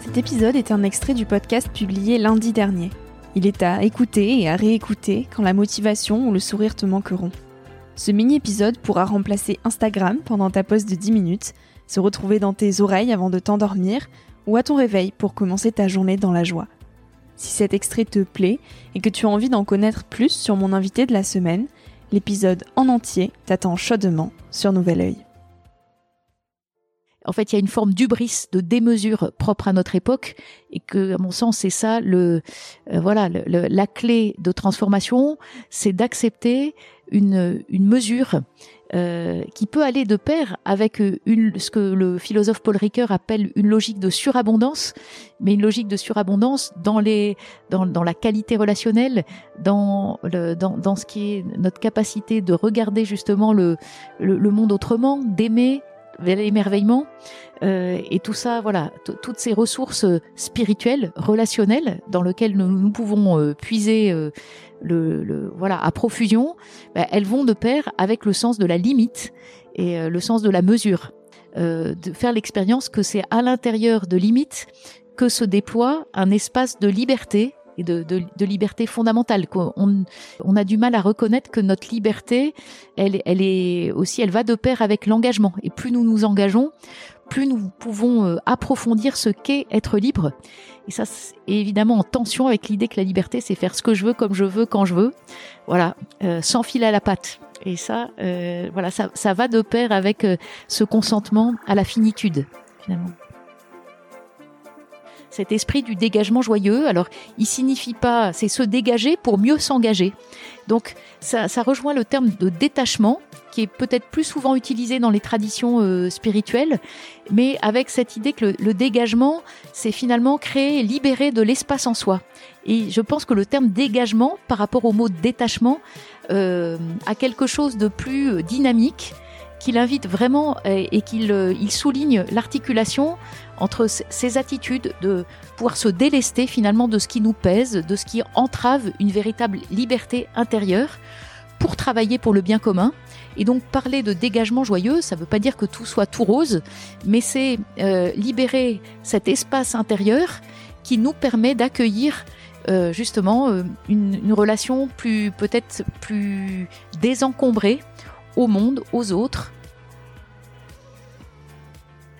Cet épisode est un extrait du podcast publié lundi dernier. Il est à écouter et à réécouter quand la motivation ou le sourire te manqueront. Ce mini-épisode pourra remplacer Instagram pendant ta pause de 10 minutes, se retrouver dans tes oreilles avant de t'endormir ou à ton réveil pour commencer ta journée dans la joie. Si cet extrait te plaît et que tu as envie d'en connaître plus sur mon invité de la semaine, l'épisode en entier t'attend chaudement sur Nouvel Oeil. En fait, il y a une forme d'ubris, de démesure propre à notre époque, et que, à mon sens, c'est ça le, euh, voilà, la clé de transformation, c'est d'accepter une, une mesure euh, qui peut aller de pair avec une, ce que le philosophe Paul Ricoeur appelle une logique de surabondance, mais une logique de surabondance dans les dans, dans la qualité relationnelle, dans, le, dans dans ce qui est notre capacité de regarder justement le, le, le monde autrement, d'aimer, l'émerveillement euh, et tout ça, voilà, toutes ces ressources spirituelles, relationnelles, dans lesquelles nous, pouvons euh, puiser euh, le, le, voilà à profusion, bah, elles vont de pair avec le sens de la limite et euh, le sens de la mesure, euh, de faire l'expérience que c'est à l'intérieur de limites que se déploie un espace de liberté et de, de, de liberté fondamentale. On, on, a du mal à reconnaître que notre liberté, elle, elle est aussi, elle va de pair avec l'engagement. Et plus nous nous engageons, plus nous pouvons euh, approfondir ce qu'est être libre. Et ça, c'est évidemment en tension avec l'idée que la liberté, c'est faire ce que je veux, comme je veux, quand je veux. Voilà, euh, sans fil à la patte. Et ça, euh, voilà, ça, ça va de pair avec euh, ce consentement à la finitude, finalement cet esprit du dégagement joyeux. Alors, il signifie pas, c'est se dégager pour mieux s'engager. Donc, ça, rejoint le terme de détachement, qui est peut-être plus souvent utilisé dans les traditions euh, spirituelles, mais avec cette idée que le, dégagement, c'est finalement créer, libérer de l'espace en soi. Et je pense que le terme dégagement, par rapport au mot détachement, euh, a quelque chose de plus dynamique qu'il invite vraiment et, qu'il euh, souligne l'articulation entre ces attitudes de pouvoir se délester finalement de ce qui nous pèse, de ce qui entrave une véritable liberté intérieure pour travailler pour le bien commun. Et donc parler de dégagement joyeux, ça ne veut pas dire que tout soit tout rose, mais c'est euh, libérer cet espace intérieur qui nous permet d'accueillir euh, justement une, une relation plus peut-être plus désencombrée au monde, aux autres,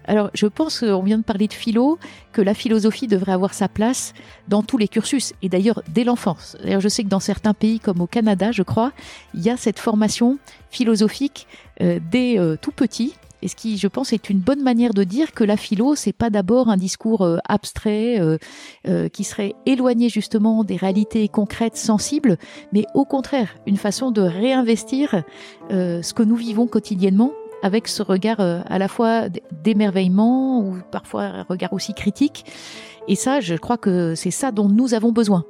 alors, je pense qu'on vient de parler de philo, que la philosophie devrait avoir sa place dans tous les cursus, et d'ailleurs dès l'enfance. D'ailleurs, je sais que dans certains pays, comme au Canada, je crois, il y a cette formation philosophique euh, dès euh, tout petit. Et ce qui, je pense, est une bonne manière de dire que la philo, c'est pas d'abord un discours euh, abstrait euh, euh, qui serait éloigné justement des réalités concrètes, sensibles, mais au contraire, une façon de réinvestir ce que nous vivons quotidiennement avec ce regard euh, à la fois d'émerveillement ou parfois un regard aussi critique. Et ça, je crois que c'est ça dont nous avons besoin.